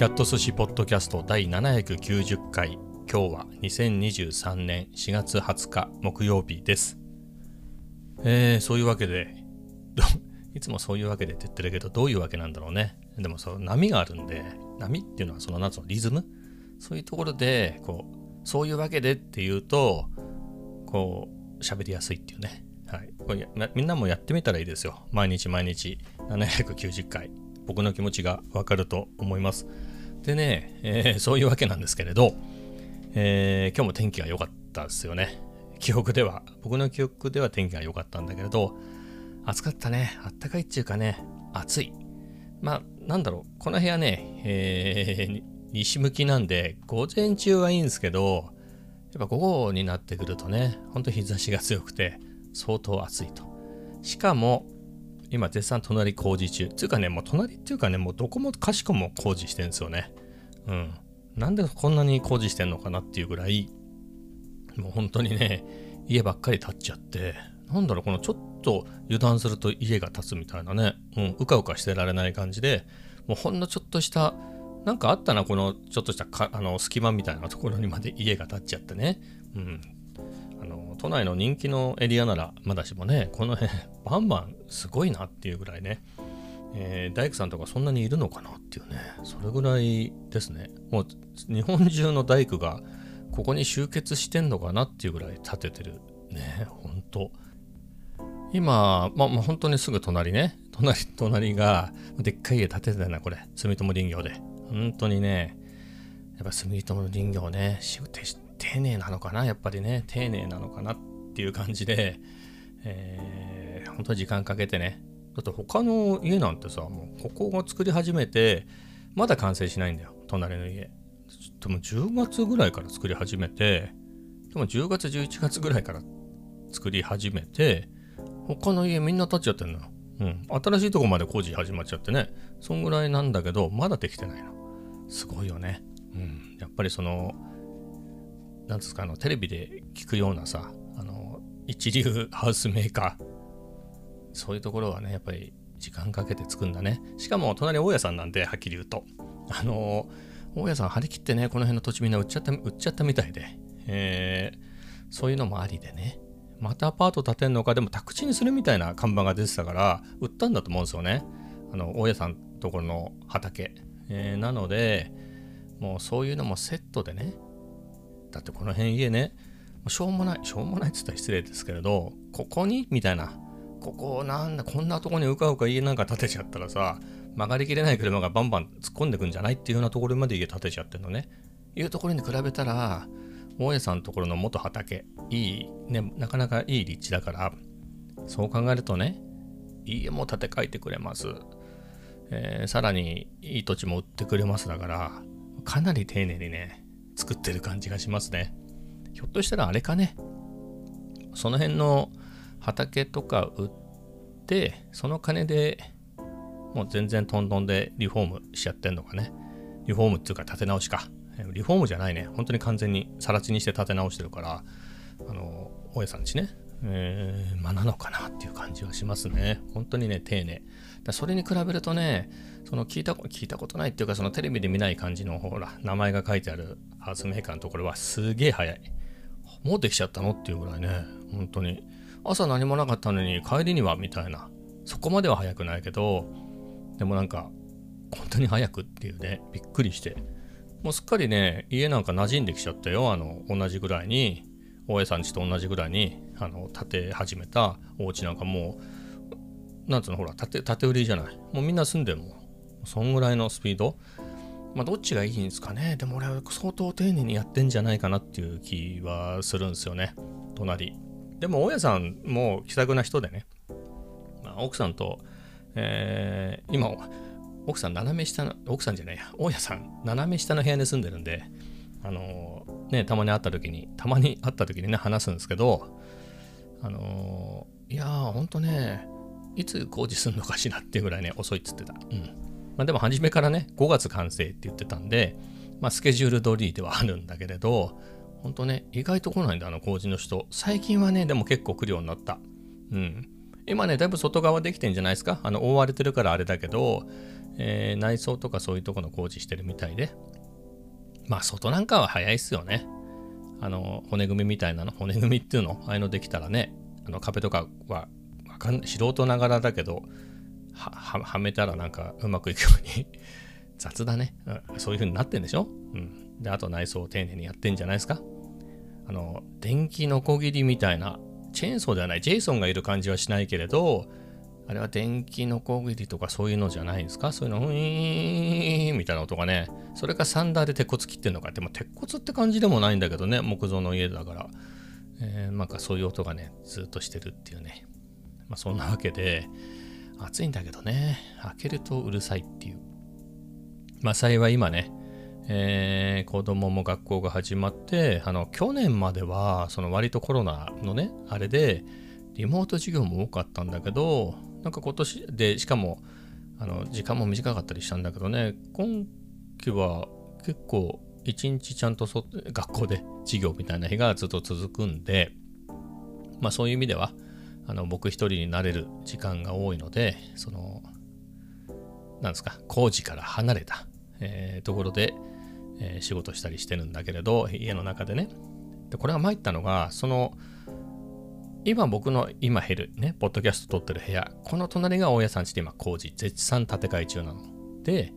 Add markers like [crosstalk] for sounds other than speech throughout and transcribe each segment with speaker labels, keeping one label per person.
Speaker 1: キャット寿司ポッドキャスト第790回今日は2023年4月20日木曜日ですえー、そういうわけでいつもそういうわけでって言ってるけどどういうわけなんだろうねでもそう波があるんで波っていうのはその夏のリズム？そういうところでこうそういうわけでっていうとこう喋りやすいっていうねはい、これみんなもやってみたらいいですよ。毎日毎日790回。僕の気持ちがわかると思います。でね、えー、そういうわけなんですけれど、えー、今日も天気が良かったですよね。記憶では、僕の記憶では天気が良かったんだけれど、暑かったね。あったかいっていうかね、暑い。まあ、なんだろう、この部屋ね、えー、西向きなんで、午前中はいいんですけど、やっぱ午後になってくるとね、ほんと日差しが強くて、相当暑いと。しかも、今絶賛隣工事中。つうかね、もう隣っていうかね、もうどこもかしこも工事してるんですよね。うん。なんでこんなに工事してんのかなっていうぐらい、もう本当にね、家ばっかり建っちゃって、なんだろう、このちょっと油断すると家が建つみたいなね、うん、うかうかしてられない感じで、もうほんのちょっとした、なんかあったな、このちょっとしたかあの隙間みたいなところにまで家が建っちゃってね、うん、都内の人気のエリアならまだしもね、この辺、バンバンすごいなっていうぐらいね、えー、大工さんとかそんなにいるのかなっていうね、それぐらいですね。もう日本中の大工がここに集結してんのかなっていうぐらい建ててる。ね、ほんと。今、まあ、まあ、本当にすぐ隣ね、隣、隣が、でっかい家建ててたな、これ。住友林業で。本当にね、やっぱ住友林業ね、丁寧なのかな？やっぱりね丁寧なのかなっていう感じで、えー、本当に時間かけてね。だって他の家なんてさもうここが作り始めてまだ完成しないんだよ隣の家。でも10月ぐらいから作り始めてでも10月11月ぐらいから作り始めて他の家みんな建っちゃってんのうん、新しいとこまで工事始まっちゃってね。そんぐらいなんだけどまだできてないの。すごいよね。うん。やっぱりそのなんですかあのテレビで聞くようなさあの一流ハウスメーカー。そういうところはねやっぱり時間かけて作るんだね。しかも隣大家さんなんではっきり言うと。あの大家さん張り切ってねこの辺の土地みんな売っちゃった売っちゃったみたいで、えー、そういうのもありでね。またアパート建てんのかでも宅地にするみたいな看板が出てたから売ったんだと思うんですよね。あの大家さんところの畑、えー、なのでもうそういうのもセットでねだってこの辺家ね、しょうもない、しょうもないって言ったら失礼ですけれど、ここにみたいな。ここなんだ、こんなとこにうかうか家なんか建てちゃったらさ、曲がりきれない車がバンバン突っ込んでくんじゃないっていうようなところまで家建てちゃってるのね。いうところに比べたら、大家さんのところの元畑、いい、ね、なかなかいい立地だから、そう考えるとね、家も建て替えてくれます。えー、さらにいい土地も売ってくれますだから、かなり丁寧にね、作ってる感じがしますね。ひょっとしたらあれかね。その辺の畑とか売って、その金でもう全然トントンでリフォームしちゃってんのかね。リフォームっていうか建て直しか。リフォームじゃないね。本当に完全に更地にして建て直してるから、あの、大家さんちね、えー、まあなのかなっていう感じはしますね。本当にね、丁寧。だそれに比べるとね、その聞いた聞いたことないっていうか、そのテレビで見ない感じの、ほら、名前が書いてあるハウスメーカーのところはすげえ早い。もうできちゃったのっていうぐらいね、本当に。朝何もなかったのに帰りにはみたいな。そこまでは早くないけど、でもなんか、本当に早くっていうね、びっくりして。もうすっかりね、家なんか馴染んできちゃったよ。あの、同じぐらいに、大江さんちと同じぐらいに、あの、建て始めたお家なんかもう、なんつうの、ほら、建て、建て売りじゃない。もうみんな住んでるもん。そんぐらいのスピード。まあ、どっちがいいんですかね。でも俺は相当丁寧にやってんじゃないかなっていう気はするんですよね。隣。でも、大家さんも気さくな人でね。まあ、奥さんと、えー、今、奥さん斜め下の、奥さんじゃないや、大家さん、斜め下の部屋に住んでるんで、あのー、ね、たまに会った時に、たまに会った時にね、話すんですけど、あのー、いやー、ほんとね、いつ工事すんのかしらっていうぐらいね、遅いっつってた。うん。まあ、でも初めからね、5月完成って言ってたんで、まあ、スケジュール通りではあるんだけれど、本当ね、意外と来ないんだ、あの工事の人。最近はね、でも結構来るようになった。うん。今ね、だいぶ外側できてんじゃないですか？あの、覆われてるからあれだけど、えー、内装とかそういうとこの工事してるみたいで。まあ、外なんかは早いっすよね。あの、骨組みみたいなの、骨組みっていうの、ああいうのできたらね、あの壁とかはかん素人ながらだけど、は、はめたらなんかうまくいくように [laughs] 雑だね、うん。そういう風になってんでしょ？うん。で、あと内装を丁寧にやってんじゃないですか？あの、電気のこぎりみたいな、チェーンソーではない、ジェイソンがいる感じはしないけれど、あれは電気のこぎりとかそういうのじゃないですか？そういうの、ウィーンみたいな音がね、それかサンダーで鉄骨切ってんのか。でも鉄骨って感じでもないんだけどね、木造の家だから。えー、なんかそういう音がね、ずっとしてるっていうね。まあそんなわけで、暑いんだけどね、開けるとうるさいっていう。まあ幸い今ね、えー、子供も学校が始まって、あの、去年までは、その割とコロナのね、あれで、リモート授業も多かったんだけど、なんか今年で、しかも、あの、時間も短かったりしたんだけどね、今期は結構、一日ちゃんとそ学校で授業みたいな日がずっと続くんで、まあそういう意味では、あの僕一人になれる時間が多いので、その、なんですか、工事から離れた、えー、ところで、えー、仕事したりしてるんだけれど、家の中でね。で、これが参ったのが、その、今僕の今減るね、ポッドキャスト撮ってる部屋、この隣が大家さんちで今工事、絶賛建て替え中なの。で、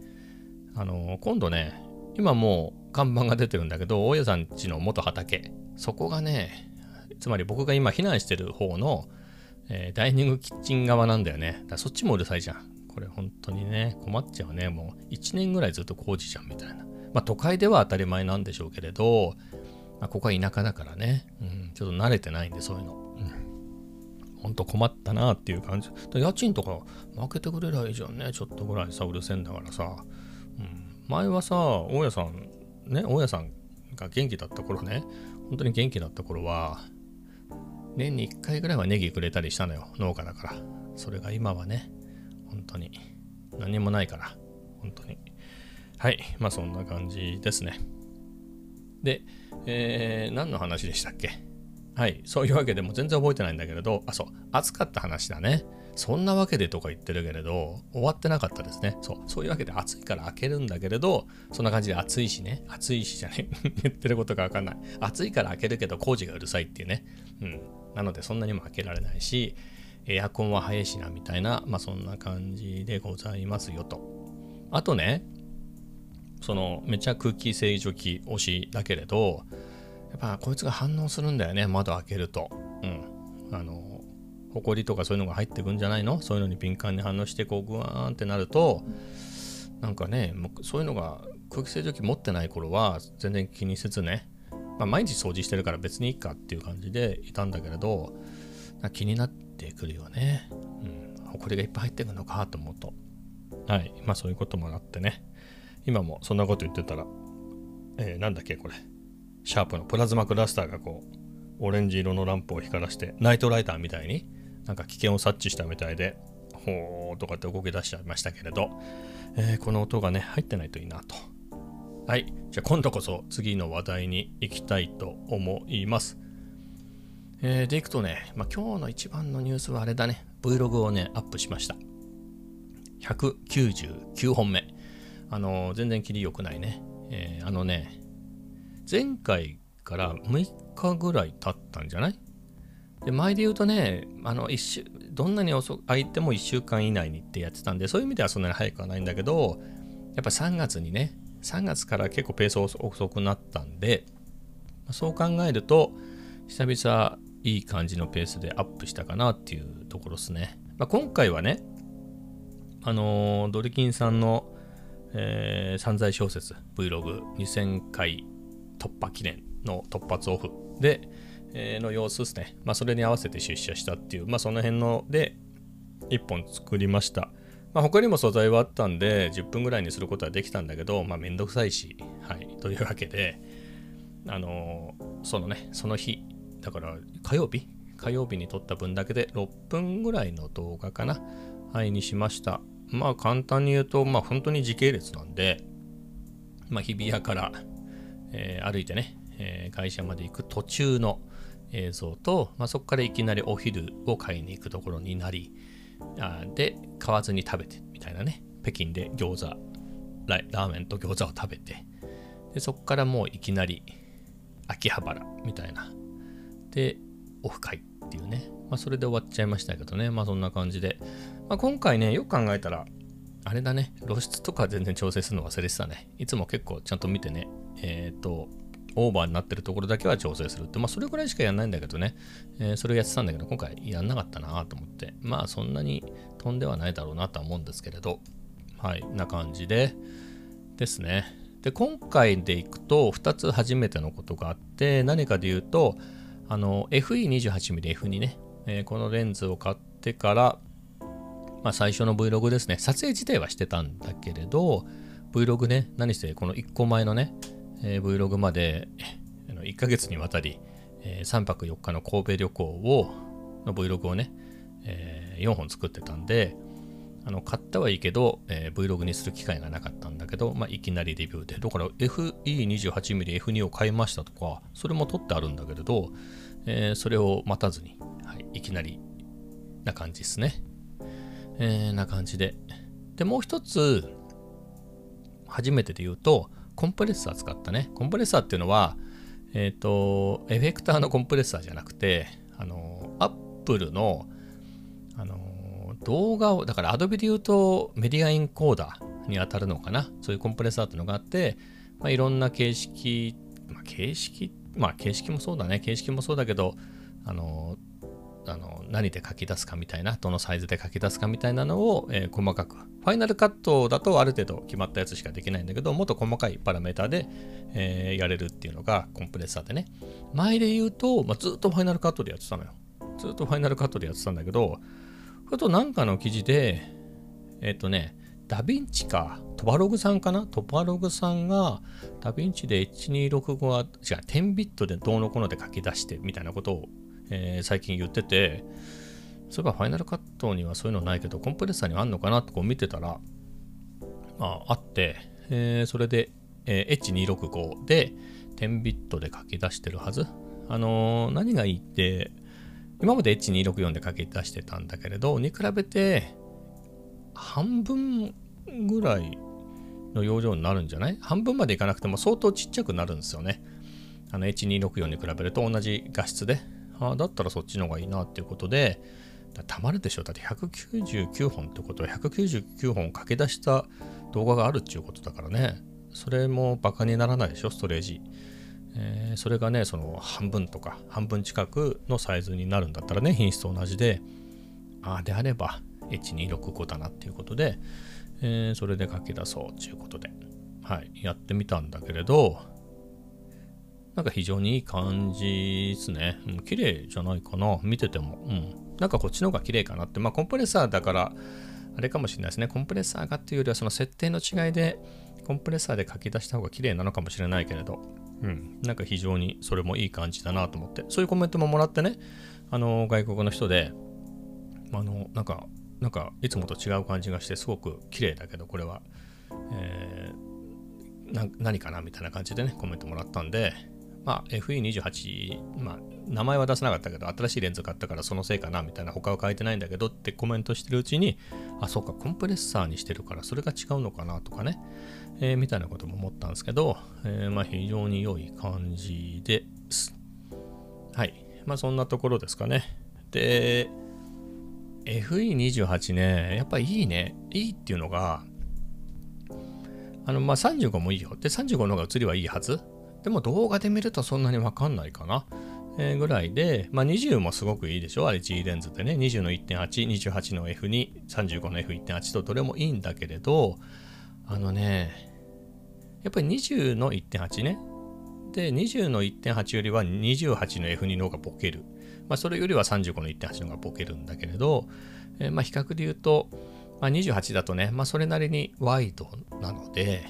Speaker 1: あの、今度ね、今もう看板が出てるんだけど、大家さんちの元畑、そこがね、つまり僕が今避難してる方の、えー、ダイニングキッチン側なんだよね。だそっちもうるさいじゃん。これ本当にね、困っちゃうね。もう1年ぐらいずっと工事じゃんみたいな。まあ、都会では当たり前なんでしょうけれど、まあ、ここは田舎だからね、うん、ちょっと慣れてないんで、そういうの。うん、ほんと困ったなっていう感じ。家賃とか負けてくれりゃいいじゃんね。ちょっとぐらいさ、うるせえんだからさ。うん、前はさ、大家さん、ね、大家さんが元気だった頃ね、本当に元気だった頃は、年に1回ぐらいはネギくれたりしたのよ、農家だから。それが今はね、本当に何もないから、本当に。はい。まあそんな感じですね。で、えー、何の話でしたっけ？はい。そういうわけでも全然覚えてないんだけれど、あ、そう。暑かった話だね。そんなわけでとか言ってるけれど、終わってなかったですね。そう。そういうわけで暑いから開けるんだけれど、そんな感じで暑いしね。暑いしじゃね。[laughs] 言ってることがわかんない。暑いから開けるけど工事がうるさいっていうね。うん。なのでそんなにも開けられないし、エアコンは早いしなみたいな、まあそんな感じでございますよと。あとね、そのめっちゃ空気清浄機推しだけれどやっぱこいつが反応するんだよね。窓開けると。うん。あの埃とかそういうのが入ってくんじゃないの？そういうのに敏感に反応してこうグワーンってなるとなんかねそういうのが空気清浄機持ってない頃は全然気にせずね、まあ、毎日掃除してるから別にいいかっていう感じでいたんだけれど気になってくるよね。うん。埃がいっぱい入ってくるのかと思うと。はい。まあそういうこともあってね。今もそんなこと言ってたら、えー、なんだっけこれ。シャープのプラズマクラスターがこう、オレンジ色のランプを光らして、ナイトライターみたいに、なんか危険を察知したみたいで、ほーとかって動き出しちゃいましたけれど、えー、この音がね、入ってないといいなと。はい。じゃあ今度こそ次の話題に行きたいと思います。えー、でいくとね、まあ、今日の一番のニュースはあれだね、Vlog をね、アップしました。199本目。あの全然切り良くないね。えー、あのね、前回から6日ぐらい経ったんじゃない？で前で言うとね、あの一週どんなに遅空いても1週間以内にってやってたんで、そういう意味ではそんなに早くはないんだけど、やっぱ3月にね、3月から結構ペース遅くなったんで、そう考えると、久々いい感じのペースでアップしたかなっていうところですね。まあ、今回はね、あのー、ドリキンさんのえー、散財小説 Vlog2000 回突破記念の突発オフで、えー、の様子ですね。まあ、それに合わせて出社したっていう、まあ、その辺ので1本作りました。まあ、他にも素材はあったんで、10分ぐらいにすることはできたんだけど、まあ、めんどくさいし、はい。というわけで、あのー、そのね、その日、だから火曜日火曜日に撮った分だけで6分ぐらいの動画かな。はい、にしました。まあ簡単に言うと、まあ本当に時系列なんで、まあ日比谷から、えー、歩いてね、えー、会社まで行く途中の、映像と、まあ、そこからいきなりお昼を買いに行くところになりあで買わずに食べてみたいなね。北京で餃子ラーメンと餃子を食べて。でそこからもういきなり秋葉原みたいな。でオフ会っていうね、まあ、それで終わっちゃいましたけどね。まあそんな感じで、まあ、今回ねよく考えたらあれだね。露出とか全然調整するの忘れてたね。いつも結構ちゃんと見てね。えっ、ー、とオーバーになってるところだけは調整するって、まあそれぐらいしかやんないんだけどね、えー、それをやってたんだけど、今回やんなかったなと思って、まあそんなに飛んではないだろうなとは思うんですけれど、はい、な感じで、ですね。で、今回でいくと、2つ初めてのことがあって、何かで言うと、あの、FE28mmF2 ね、えー、このレンズを買ってから、まあ最初の Vlog ですね、撮影自体はしてたんだけれど、Vlog ね、何してこの1個前のね、えー、Vlog まで1ヶ月にわたり、えー、3泊4日の神戸旅行をの Vlog をね、えー、4本作ってたんで、あの買ったはいいけど、えー、Vlog にする機会がなかったんだけど、まあ、いきなりレビューで。だから FE28mmF2 を買いましたとか、それも取ってあるんだけれど、えー、それを待たずに、はい、いきなりな感じですね。えー、な感じで。で、もう一つ、初めてで言うと、コンプレッサー使ったね。コンプレッサーっていうのは、えっ、ー、と、エフェクターのコンプレッサーじゃなくて、あの、アップルの、あの、動画を、だから Adobe で言うとメディアインコーダーに当たるのかな。そういうコンプレッサーっていうのがあって、まあ、いろんな形式、まあ、形式、まあ形式もそうだね。形式もそうだけど、あの、あの何で書き出すかみたいな、どのサイズで書き出すかみたいなのを、えー、細かく。ファイナルカットだとある程度決まったやつしかできないんだけど、もっと細かいパラメータで、えー、やれるっていうのがコンプレッサーでね。前で言うと、まあ、ずっとファイナルカットでやってたのよ。ずっとファイナルカットでやってたんだけど、あとなんかの記事で、えっ、ー、とね、ダヴィンチか、トバログさんかな？トバログさんが、ダヴィンチで1265は、違う、10ビットでどうのこので書き出してみたいなことをえー、最近言ってて、そういえばファイナルカットにはそういうのないけど、コンプレッサーにはあんのかなってこう見てたら、まあ、あって、えー、それで、えー、H265 で10ビットで書き出してるはず。あのー、何がいいって、今まで H264 で書き出してたんだけれど、に比べて、半分ぐらいの容量になるんじゃない？半分までいかなくても相当ちっちゃくなるんですよね。あの H264 に比べると同じ画質であだったらそっちの方がいいなっていうことで、たまるでしょだって199本ってことは199本駆け出した動画があるっていうことだからね。それもバカにならないでしょ、ストレージ。えー、それがね、その半分とか半分近くのサイズになるんだったらね、品質と同じで、ああ、であれば H265 だなっていうことで、えー、それで書き出そうっていうことで、はい、やってみたんだけれど、なんか非常にいい感じですね。うん、綺麗じゃないかな。見てても。うん。なんかこっちの方が綺麗かなって。まあコンプレッサーだから、あれかもしれないですね。コンプレッサーがっていうよりはその設定の違いで、コンプレッサーで書き出した方が綺麗なのかもしれないけれど、うん。なんか非常にそれもいい感じだなと思って。そういうコメントももらってね、あの、外国の人で、あの、なんか、なんかいつもと違う感じがして、すごく綺麗だけど、これは、えー、何かなみたいな感じでね、コメントもらったんで、まあ、FE28、まあ、名前は出さなかったけど、新しいレンズ買ったからそのせいかな、みたいな、他は書いてないんだけどってコメントしてるうちに、あ、そうか、コンプレッサーにしてるから、それが違うのかなとかね、えー、みたいなことも思ったんですけど、えー、まあ、非常に良い感じです。はい。まあ、そんなところですかね。で、FE28 ね、やっぱいいね。いいっていうのが、あの、まあ、35もいいよ。で、35の方が映りはいいはず。でも動画で見るとそんなにわかんないかな。えー、ぐらいで、まあ、20もすごくいいでしょ？あれ G レンズでね。20の1.8、28の F2、35の F1.8 とどれもいいんだけれど、あのね、やっぱり20の1.8ね。で、20の1.8よりは28の F2 の方がボケる。まあ、それよりは35の1.8の方がボケるんだけれど、えー、まあ、比較で言うと、まあ、28だとね、まあ、それなりにワイドなので、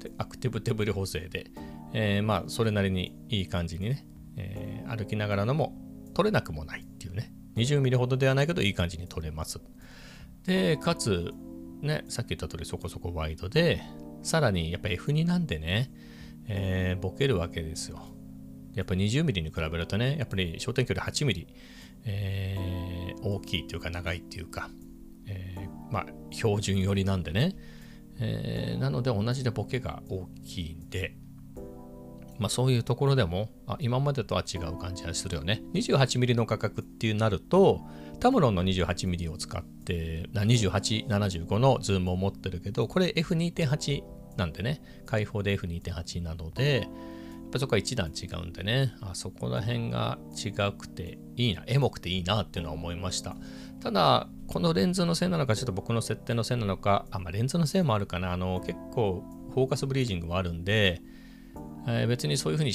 Speaker 1: でアクティブ手ブレ補正で、えー、まあそれなりにいい感じにね、えー、歩きながらのも取れなくもないっていうね。20ミリほどではないけどいい感じに取れます。でかつねさっき言った通りそこそこワイドでさらにやっぱ F2 なんでね、えー、ボケるわけですよ。やっぱ 20mm に比べるとね、やっぱり焦点距離 8mm、えー、大きいというか長いっていうか、えー、まあ標準寄りなんでね、えー、なので同じでボケが大きいんで、まあ、そういうところでもあ今までとは違う感じがするよね。28mm の価格っていうなるとタムロンの 28mm を使って2875のズームを持ってるけどこれ F2.8 なんでね。開放で F2.8 なのでやっぱそこは一段違うんでね。あそこら辺が違くていいなエモくていいなっていうのは思いました。ただこのレンズのせいなのかちょっと僕の設定のせいなのかあ、まあ、レンズのせいもあるかな。あの結構フォーカスブリージングもあるんでえー、別にそういうふうに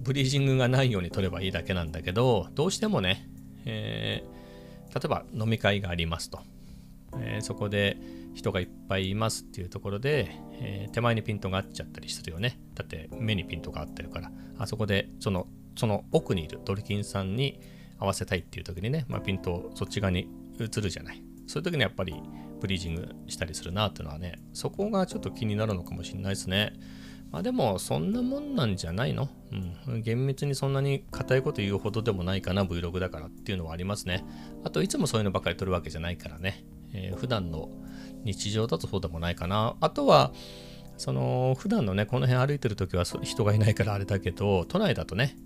Speaker 1: ブリージングがないように取ればいいだけなんだけど、どうしてもね、えー、例えば飲み会がありますと。えー、そこで人がいっぱいいますっていうところで、え手前にピントが合っちゃったりするよね。だって目にピントが合ってるから、あそこでそのその奥にいるドルキンさんに合わせたいっていう時にね、まあ、ピントをそっち側に移るじゃない。そういう時にやっぱりブリージングしたりするなっていうのはね、そこがちょっと気になるのかもしれないですね。まあでも、そんなもんなんじゃないの？うん。厳密にそんなに硬いこと言うほどでもないかな、Vlog だからっていうのはありますね。あと、いつもそういうのばっかり撮るわけじゃないからね。えー、普段の日常だとそうでもないかな。あとは、その、普段のね、この辺歩いてる時は人がいないからあれだけど、都内だとね、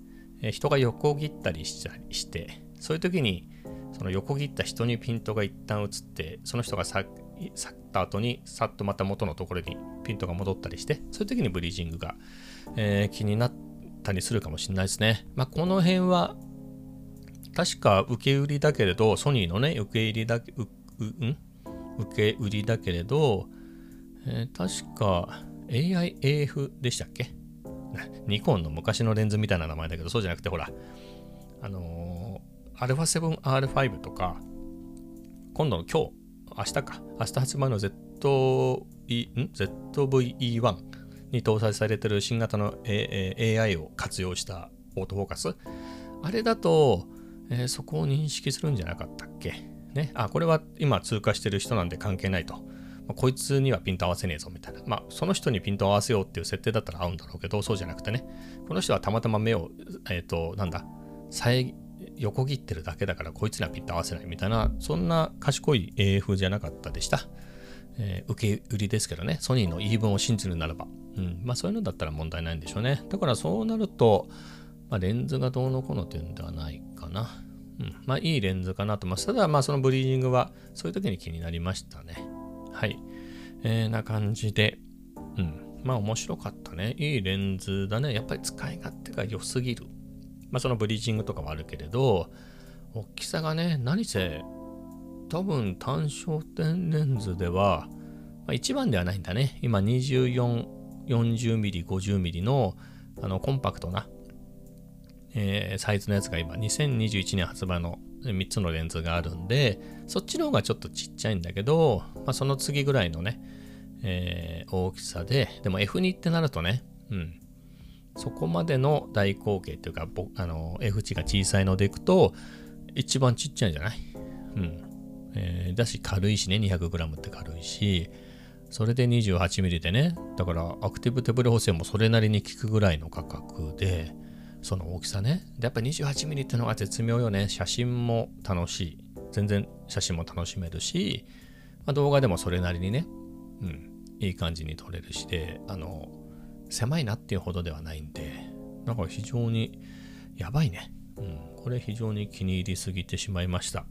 Speaker 1: えー、人が横切ったりしたりして、そういう時に、その横切った人にピントが一旦移って、その人がさ去った後にさっとまた元のところにピントが戻ったりしてそういう時にブリージングが、えー、気になったりするかもしれないですね。まあ、この辺は確か受け売りだけれどソニーのね受け入りだけううん？受け売りだけれど、えー、確か AIAF でしたっけ？[laughs] ニコンの昔のレンズみたいな名前だけどそうじゃなくてほらあのー、α7R5 とか今度の今日明日か、明日発売の Z ZVE1 に搭載されてる新型の、A、AI を活用したオートフォーカス。あれだと、えー、そこを認識するんじゃなかったっけ？ね？あ、これは今通過してる人なんで関係ないと。まあ、こいつにはピント合わせねえぞみたいな。まあ、その人にピント合わせようっていう設定だったら合うんだろうけど、そうじゃなくてね。この人はたまたま目を、えっ、ー、と、なんだ、遮横切ってるだけだからこいつにはピッと合わせないみたいな、そんな賢い AF じゃなかったでした。えー、受け売りですけどね、ソニーの言い分を信じるならば。うん、まあそういうのだったら問題ないんでしょうね。だからそうなると、まあ、レンズがどうのこうのっていうんではないかな。うん、まあいいレンズかなと思います。ただまあそのブリーディングはそういう時に気になりましたね。はい。えー、な感じで、うん。まあ面白かったね。いいレンズだね。やっぱり使い勝手が良すぎる。まあ、そのブリーチングとかもあるけれど、大きさがね、何せ、多分単焦点レンズでは、まあ、一番ではないんだね。今24、40mm、50mm のあのコンパクトな、えー、サイズのやつが今2021年発売の3つのレンズがあるんで、そっちの方がちょっとちっちゃいんだけど、まあ、その次ぐらいのね、えー、大きさで、でも F2 ってなるとね、うん、そこまでの大口径というか、あの、F 値が小さいのでいくと、一番ちっちゃいんじゃない？うん。えー、だし、軽いしね、200g って軽いし、それで 28mm でね、だからアクティブ手ブレ補正もそれなりに効くぐらいの価格で、その大きさね。で、やっぱ 28mm ってのが絶妙よね。写真も楽しい。全然写真も楽しめるし、まあ、動画でもそれなりにね、うん、いい感じに撮れるしで、あの、狭いなっていうほどではないんで、なんか非常にやばいね。うん、これ非常に気に入りすぎてしまいました。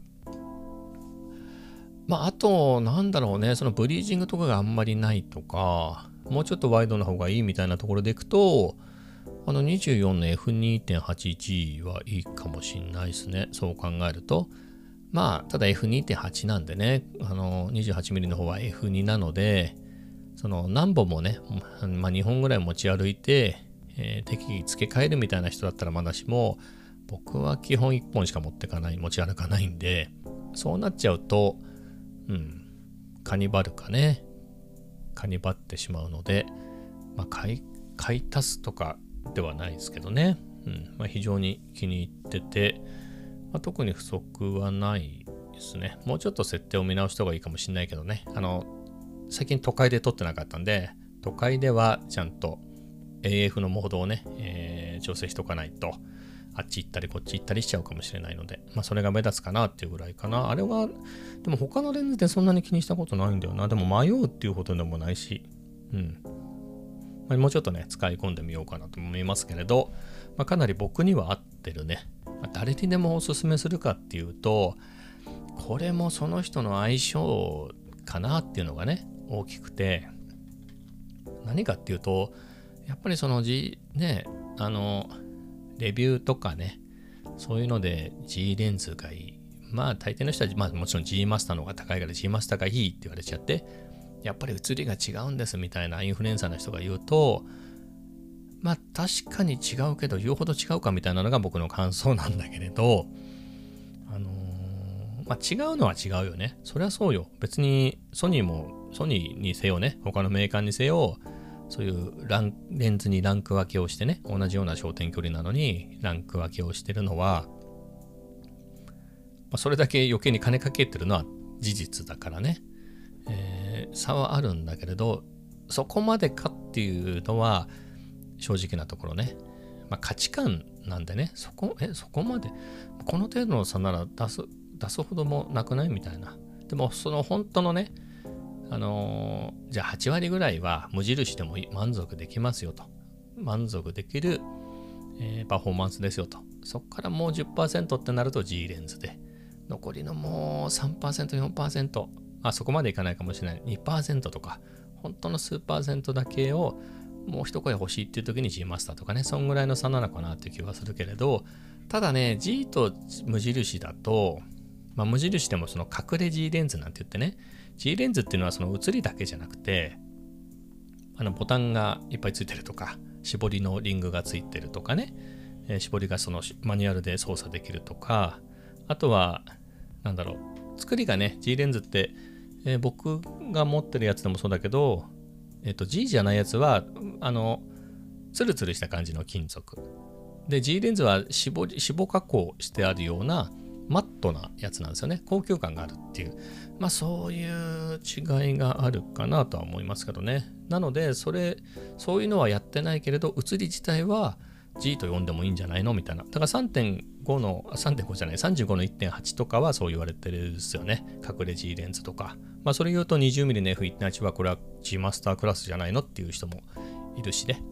Speaker 1: まあ、あと、なんだろうね、そのブリージングとかがあんまりないとか、もうちょっとワイドな方がいいみたいなところでいくと、あの24の F2.8G はいいかもしんないですね。そう考えると。まあ、ただ F2.8 なんでね、あの 28mm の方は F2 なので、その何本もね、まあ、2本ぐらい持ち歩いて、えー、適宜付け替えるみたいな人だったらまだしも、僕は基本1本しか持ってかない、持ち歩かないんで、そうなっちゃうと、うん、カニバルかね、カニバってしまうので、まあ、買い、買い足すとかではないですけどね、うんまあ、非常に気に入ってて、まあ、特に不足はないですね。もうちょっと設定を見直した方がいいかもしれないけどね、あの、最近都会で撮ってなかったんで、都会ではちゃんと AF のモードをね、えー、調整しとかないと、あっち行ったりこっち行ったりしちゃうかもしれないので、まあそれが目立つかなっていうぐらいかな。あれは、でも他のレンズでそんなに気にしたことないんだよな。でも迷うっていうほどでもないし、うん。まあ、もうちょっとね、使い込んでみようかなと思いますけれど、まあ、かなり僕には合ってるね。まあ、誰にでもおすすめするかっていうと、これもその人の相性かなっていうのがね、大きくて、何かっていうと、やっぱりそのじ、ね、あの、レビューとかね、そういうので G レンズがいい。まあ大抵の人は、まあもちろん G マスターの方が高いから G マスターがいいって言われちゃって、やっぱり写りが違うんですみたいなインフルエンサーの人が言うと、まあ確かに違うけど言うほど違うかみたいなのが僕の感想なんだけれど、あのー、まあ違うのは違うよね。そりゃそうよ。別にソニーも、ソニーにせよね、他のメーカーにせよ、そういうランレンズにランク分けをしてね、同じような焦点距離なのにランク分けをしてるのは、まあ、それだけ余計に金かけてるのは事実だからね、えー、差はあるんだけれど、そこまでかっていうのは正直なところね、まあ、価値観なんでね、そこ、え、そこまで、この程度の差なら出す、出すほどもなくないみたいな。でも、その本当のね、あのー、じゃあ8割ぐらいは無印でも満足できますよと。満足できる、えー、パフォーマンスですよと。そこからもう10%ってなると G レンズで。残りのもう3%、4%、あ、そこまでいかないかもしれない。2%とか、本当の数パーセントだけをもう一声欲しいっていう時に G マスターとかね、そんぐらいの差なのかなっていう気はするけれど、ただね、G と無印だと、まあ、無印でもその隠れ G レンズなんて言ってね、G レンズっていうのはその写りだけじゃなくて、あのボタンがいっぱいついてるとか、絞りのリングがついてるとかね、え、絞りがそのマニュアルで操作できるとか、あとは、なんだろう、作りがね、G レンズって、えー、僕が持ってるやつでもそうだけど、えっ、ー、と、G じゃないやつは、あの、ツルツルした感じの金属。で、G レンズは絞り、脂肪加工してあるような、マットなやつなんですよね。高級感があるっていう。まあそういう違いがあるかなとは思いますけどね。なので、それ、そういうのはやってないけれど、写り自体は G と呼んでもいいんじゃないのみたいな。だから3.5の、3.5じゃない、35の1.8とかはそう言われてるですよね。隠れ G レンズとか。まあそれ言うと 20mm の F1.8 はこれは G マスタークラスじゃないのっていう人もいるしね。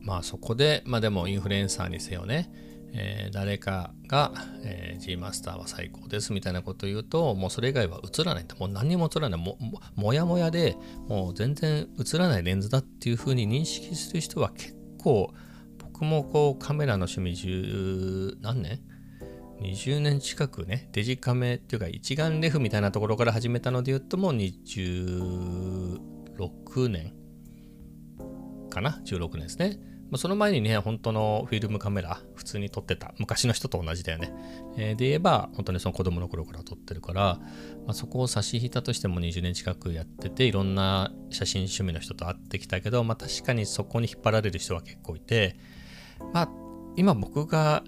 Speaker 1: まあそこで、まあでもインフルエンサーにせよね。えー、誰かが、えー、G マスターは最高ですみたいなことを言うと、もうそれ以外は映らないと。もう何にも映らない。も、ももやもやで、もう全然映らないレンズだっていうふうに認識する人は結構、僕もこうカメラの趣味十何年 ?20 年近くね、デジカメっていうか一眼レフみたいなところから始めたので言うともう26年かな ?16 年ですね。まあ、その前にね、本当のフィルムカメラ、普通に撮ってた、昔の人と同じだよね。えー、で言えば、本当にその子供の頃から撮ってるから、まあ、そこを差し引いたとしても20年近くやってて、いろんな写真趣味の人と会ってきたけど、まあ、確かにそこに引っ張られる人は結構いて、まあ、今僕が、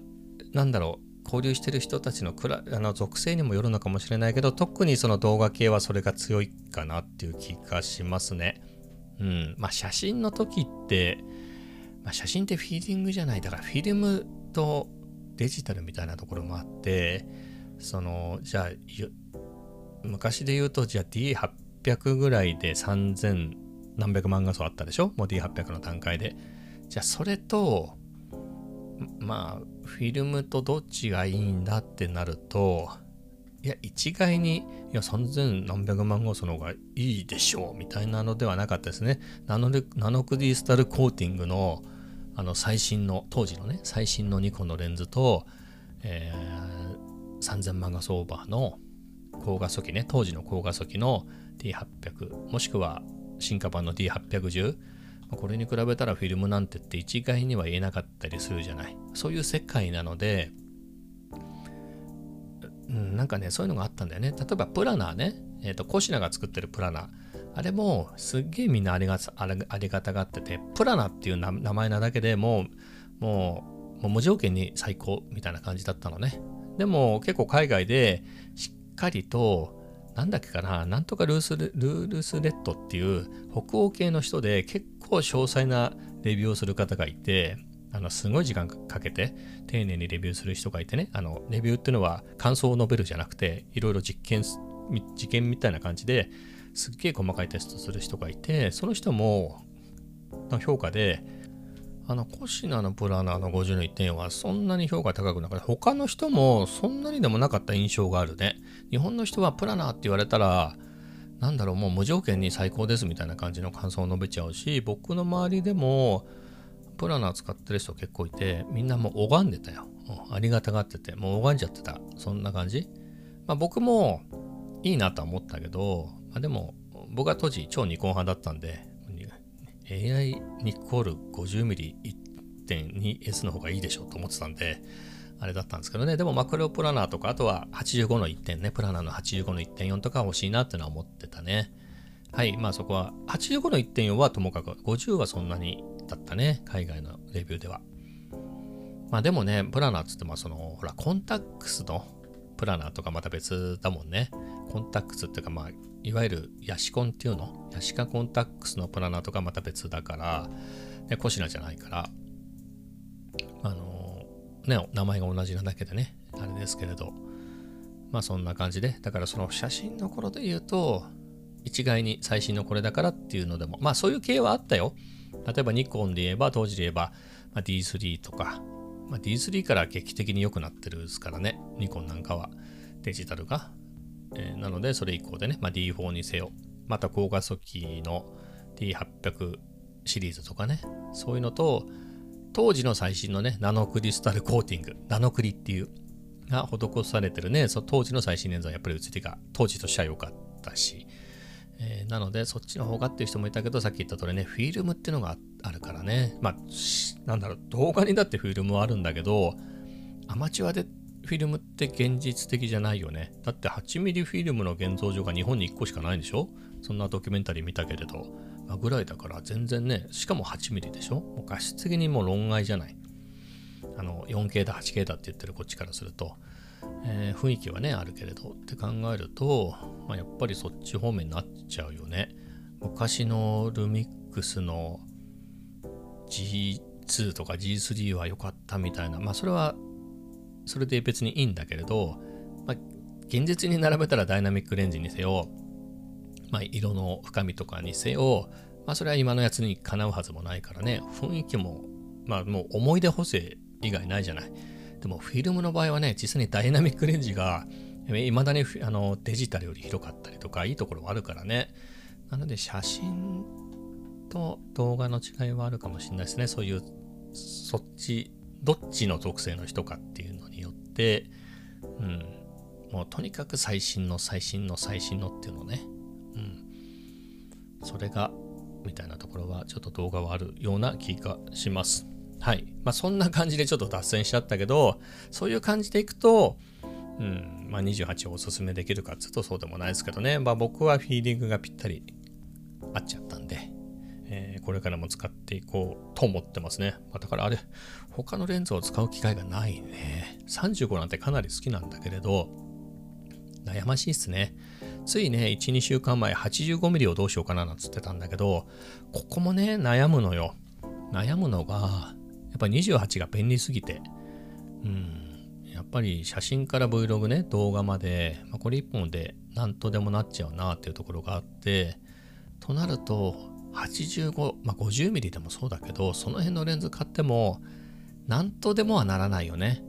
Speaker 1: なんだろう、交流してる人たちのくらあの属性にもよるのかもしれないけど、特にその動画系はそれが強いかなっていう気がしますね。うん。まあ写真の時って、まあ、写真ってフィーリングじゃない。だからフィルムとデジタルみたいなところもあってそのじゃあ昔で言うとじゃあ D800 ぐらいで3000何百万画素あったでしょ？もう D800 の段階で。じゃあそれとまあフィルムとどっちがいいんだってなるといや一概にいや3000何百万画素の方がいいでしょうみたいなのではなかったですね。ナノナノクリスタルコーティングのあの最新の当時のね最新のニコンのレンズと、えー、3000万画素オーバーの高画素機ね当時の高画素機の D800 もしくは進化版の D810 これに比べたらフィルムなんてって一概には言えなかったりするじゃない。そういう世界なので、うん、なんかねそういうのがあったんだよね。例えばプラナーね。えっ、ー、とコシナが作ってるプラナー。あれもすっげえみんなありがありがたがってて、プラナっていう名前なだけでもう、もう、無条件に最高みたいな感じだったのね。でも結構海外でしっかりと、なんだっけかな、なんとかルースルースレッドっていう北欧系の人で結構詳細なレビューをする方がいて、あの、すごい時間かけて、丁寧にレビューする人がいてね、あの、レビューっていうのは感想を述べるじゃなくて、いろいろ実験、実験みたいな感じですっげえ細かいテストする人がいて、その人も、の評価で、あの、コシナのプラナーの50の1点はそんなに評価高くなかった。他の人もそんなにでもなかった印象があるね。日本の人はプラナーって言われたら、なんだろう、もう無条件に最高ですみたいな感じの感想を述べちゃうし、僕の周りでも、プラナー使ってる人結構いて、みんなもう拝んでたよ。ありがたがってて、もう拝んじゃってた。そんな感じ。まあ僕もいいなとは思ったけど、まあ、でも僕は当時超ニコン派だったんで、AI ニコール 50mm1.2S の方がいいでしょうと思ってたんで、あれだったんですけどね。でもマクロプラナーとか、あとは85の1点ね、プラナーの85の1.4とか欲しいなってのは思ってたね。はい、まあそこは、85の1.4はともかく、50はそんなにだったね、海外のレビューでは。まあでもね、プラナーっつっても、その、ほら、コンタックスのプラナーとかまた別だもんね。コンタックスっていうか、まあ、いわゆるヤシコンっていうの？ヤシカコンタックスのプラナーとかまた別だから、ね、コシナじゃないから、あのー、ね、名前が同じなだけでね、あれですけれど、まあそんな感じで、だからその写真の頃で言うと、一概に最新のこれだからっていうのでも、まあそういう系はあったよ。例えばニコンで言えば、当時で言えば、まあ、D3 とか、まあ、D3 から劇的に良くなってるですからね、ニコンなんかはデジタルが。えー、なので、それ以降でね、まあ、D4 にせよ、また高画素機の D800 シリーズとかね、そういうのと、当時の最新のね、ナノクリスタルコーティング、ナノクリっていう、が施されてるね、その当時の最新レンズはやっぱり写りが当時としては良かったし、えー、なのでそっちの方がっていう人もいたけど、さっき言った通りね、フィルムっていうのがあるからね、まあ、なんだろう、動画にだってフィルムはあるんだけど、アマチュアでフィルムって現実的じゃないよね。だって 8mm フィルムの現像所が日本に1個しかないんでしょ？そんなドキュメンタリー見たけれど、まあ、ぐらいだから全然ね、しかも 8mm でしょ？画質的にもう論外じゃない。あの、4K だ、8K だって言ってるこっちからすると、えー、雰囲気はね、あるけれど。って考えると、まあ、やっぱりそっち方面になっちゃうよね。昔のルミックスの G2 とか G3 は良かったみたいな、まあそれはそれで別にいいんだけれど、まあ、現実に並べたらダイナミックレンジにせよ、まあ、色の深みとかにせよ、まあ、それは今のやつにかなうはずもないからね、雰囲気も、まあ、もう思い出補正以外ないじゃない。でも、フィルムの場合はね、実際にダイナミックレンジが、いまだにあのデジタルより広かったりとか、いいところはあるからね。なので、写真と動画の違いはあるかもしれないですね。そういう、そっち、どっちの属性の人かっていう、うん、もうとにかく最新の最新の最新のっていうのね、うん、それが、みたいなところはちょっと動画はあるような気がします。はい。まあそんな感じでちょっと脱線しちゃったけど、そういう感じでいくと、うん、まあ28をおすすめできるかっていうとそうでもないですけどね、まあ僕はフィーリングがぴったり合っちゃったんで、これからも使っていこうと思ってますね。まあ、だからあれ、他のレンズを使う機会がないね。35なんてかなり好きなんだけれど、悩ましいっすね。ついね、1、2週間前 85mm をどうしようかななんつってたんだけど、ここもね、悩むのよ。悩むのが、やっぱ28が便利すぎて、うん、やっぱり写真から Vlog ね、動画まで、まあ、これ1本で何とでもなっちゃうなっていうところがあって、となると、85、まあ、50ミリでもそうだけど、その辺のレンズ買っても、なんとでもはならないよね。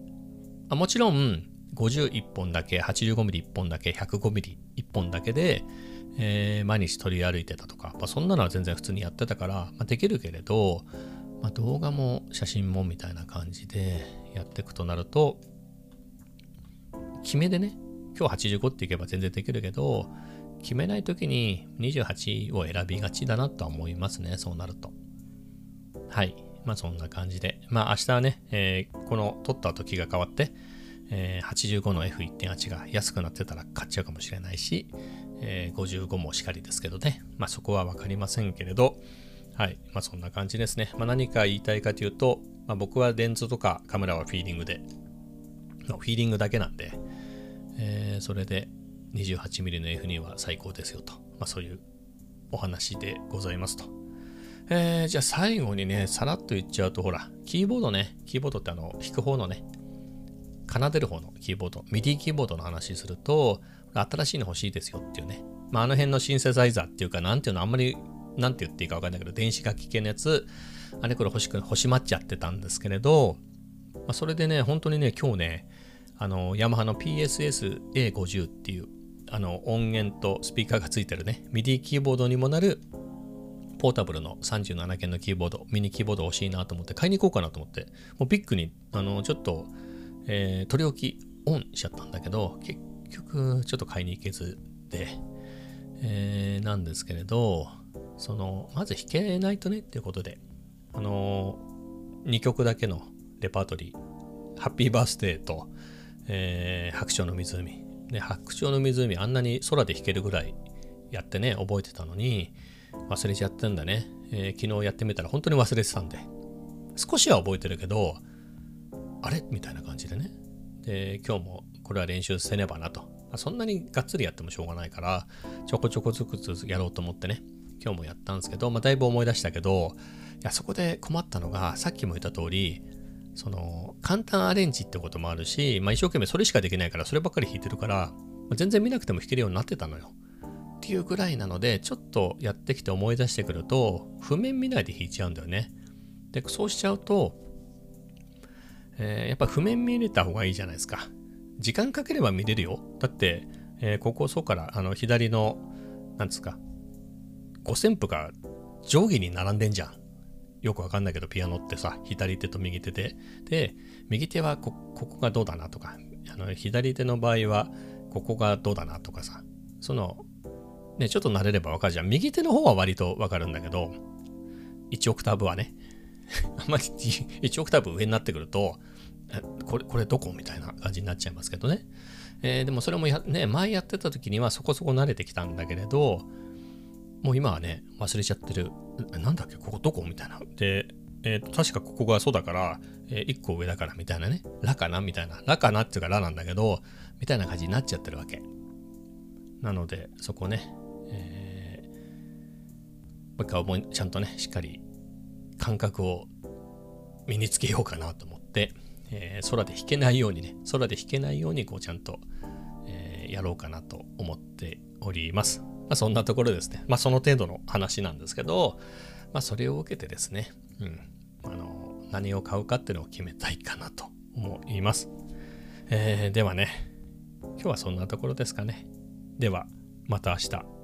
Speaker 1: あもちろん、51本だけ、85ミリ1本だけ、105ミリ1本だけで、えー、毎日取り歩いてたとか、まあ、そんなのは全然普通にやってたから、まあ、できるけれど、まあ、動画も写真もみたいな感じでやっていくとなると、決めでね、今日85っていけば全然できるけど、決めないときに28を選びがちだなとは思いますね、そうなると。はい。まあそんな感じで。まあ明日はね、えー、この取った時が変わって、えー、85の F1.8 が安くなってたら買っちゃうかもしれないし、えー、55もしかりですけどね。まあそこはわかりませんけれど、はい。まあそんな感じですね。まあ何か言いたいかというと、まあ、僕はレンズとかカメラはフィーリングで、フィーリングだけなんで、えー、それで 28mm の F2 は最高ですよと、まあ、そういうお話でございますと。えー、じゃあ最後にね、さらっと言っちゃうと、ほら、キーボードね、キーボードってあの、弾く方のね、奏でる方のキーボード、ミディキーボードの話すると、新しいの欲しいですよっていうね。まあ、あの辺のシンセサイザーっていうか、なんていうの、あんまり、なんて言っていいかわかんないけど、電子楽器系のやつ、あれこれ欲しく、欲しまっちゃってたんですけれど、まあ、それでね、本当にね、今日ね、あの、ヤマハの PSS-A50 っていう、あの、音源とスピーカーがついてるね、ミディキーボードにもなるポータブルの37件のキーボード、ミニキーボード欲しいなと思って買いに行こうかなと思って、もうビッグに、あの、ちょっと、えー、取り置きオンしちゃったんだけど、結局、ちょっと買いに行けずで、えー、なんですけれど、その、まず弾けないとねっていうことで、あのー、2曲だけのレパートリー、ハッピーバースデーと、えー、白鳥の湖。で、白鳥の湖、あんなに空で弾けるぐらいやってね、覚えてたのに、忘れちゃったんだね、えー、昨日やってみたら本当に忘れてたんで。少しは覚えてるけどあれ？みたいな感じでね。で今日もこれは練習せねばなと、そんなにがっつりやってもしょうがないからちょこちょこずつやろうと思ってね。今日もやったんですけど、まあ、だいぶ思い出したけどいやそこで困ったのがさっきも言った通りその簡単アレンジってこともあるし、まあ、一生懸命それしかできないからそればっかり弾いてるから、ま、全然見なくても弾けるようになってたのよっていうぐらいなので、ちょっとやってきて思い出してくると、譜面見ないで弾いちゃうんだよね。で、そうしちゃうと、えー、やっぱ譜面見れた方がいいじゃないですか。時間かければ見れるよ。だって、えー、ここそうから、あの、左の、なんですか、五線譜が上下に並んでんじゃん。よくわかんないけど、ピアノってさ、左手と右手で。で、右手はここがどうだなとか、あの左手の場合はここがどうだなとかさ、そのね、ちょっと慣れればわかるじゃん。右手の方は割とわかるんだけど、1オクターブはね、[laughs] あんまり1オクターブ上になってくると、これ、これどこみたいな感じになっちゃいますけどね。えー、でもそれも、ね、前やってた時にはそこそこ慣れてきたんだけれど、もう今はね、忘れちゃってる。なんだっけここどこ？みたいな。で、えー、と確かここがそうだから、えー、1個上だからみたいなね。ラかな？みたいな。ラかなっていうかラなんだけど、みたいな感じになっちゃってるわけ。なので、そこね、えー、もう一回思いちゃんとねしっかり感覚を身につけようかなと思って、えー、空で弾けないようにね空で弾けないようにこうちゃんと、えー、やろうかなと思っております。まあ、そんなところですね。まあその程度の話なんですけど、まあそれを受けてですね、うん、あの何を買うかっていうのを決めたいかなと思います。えー、ではね、今日はそんなところですかね。では、また明日。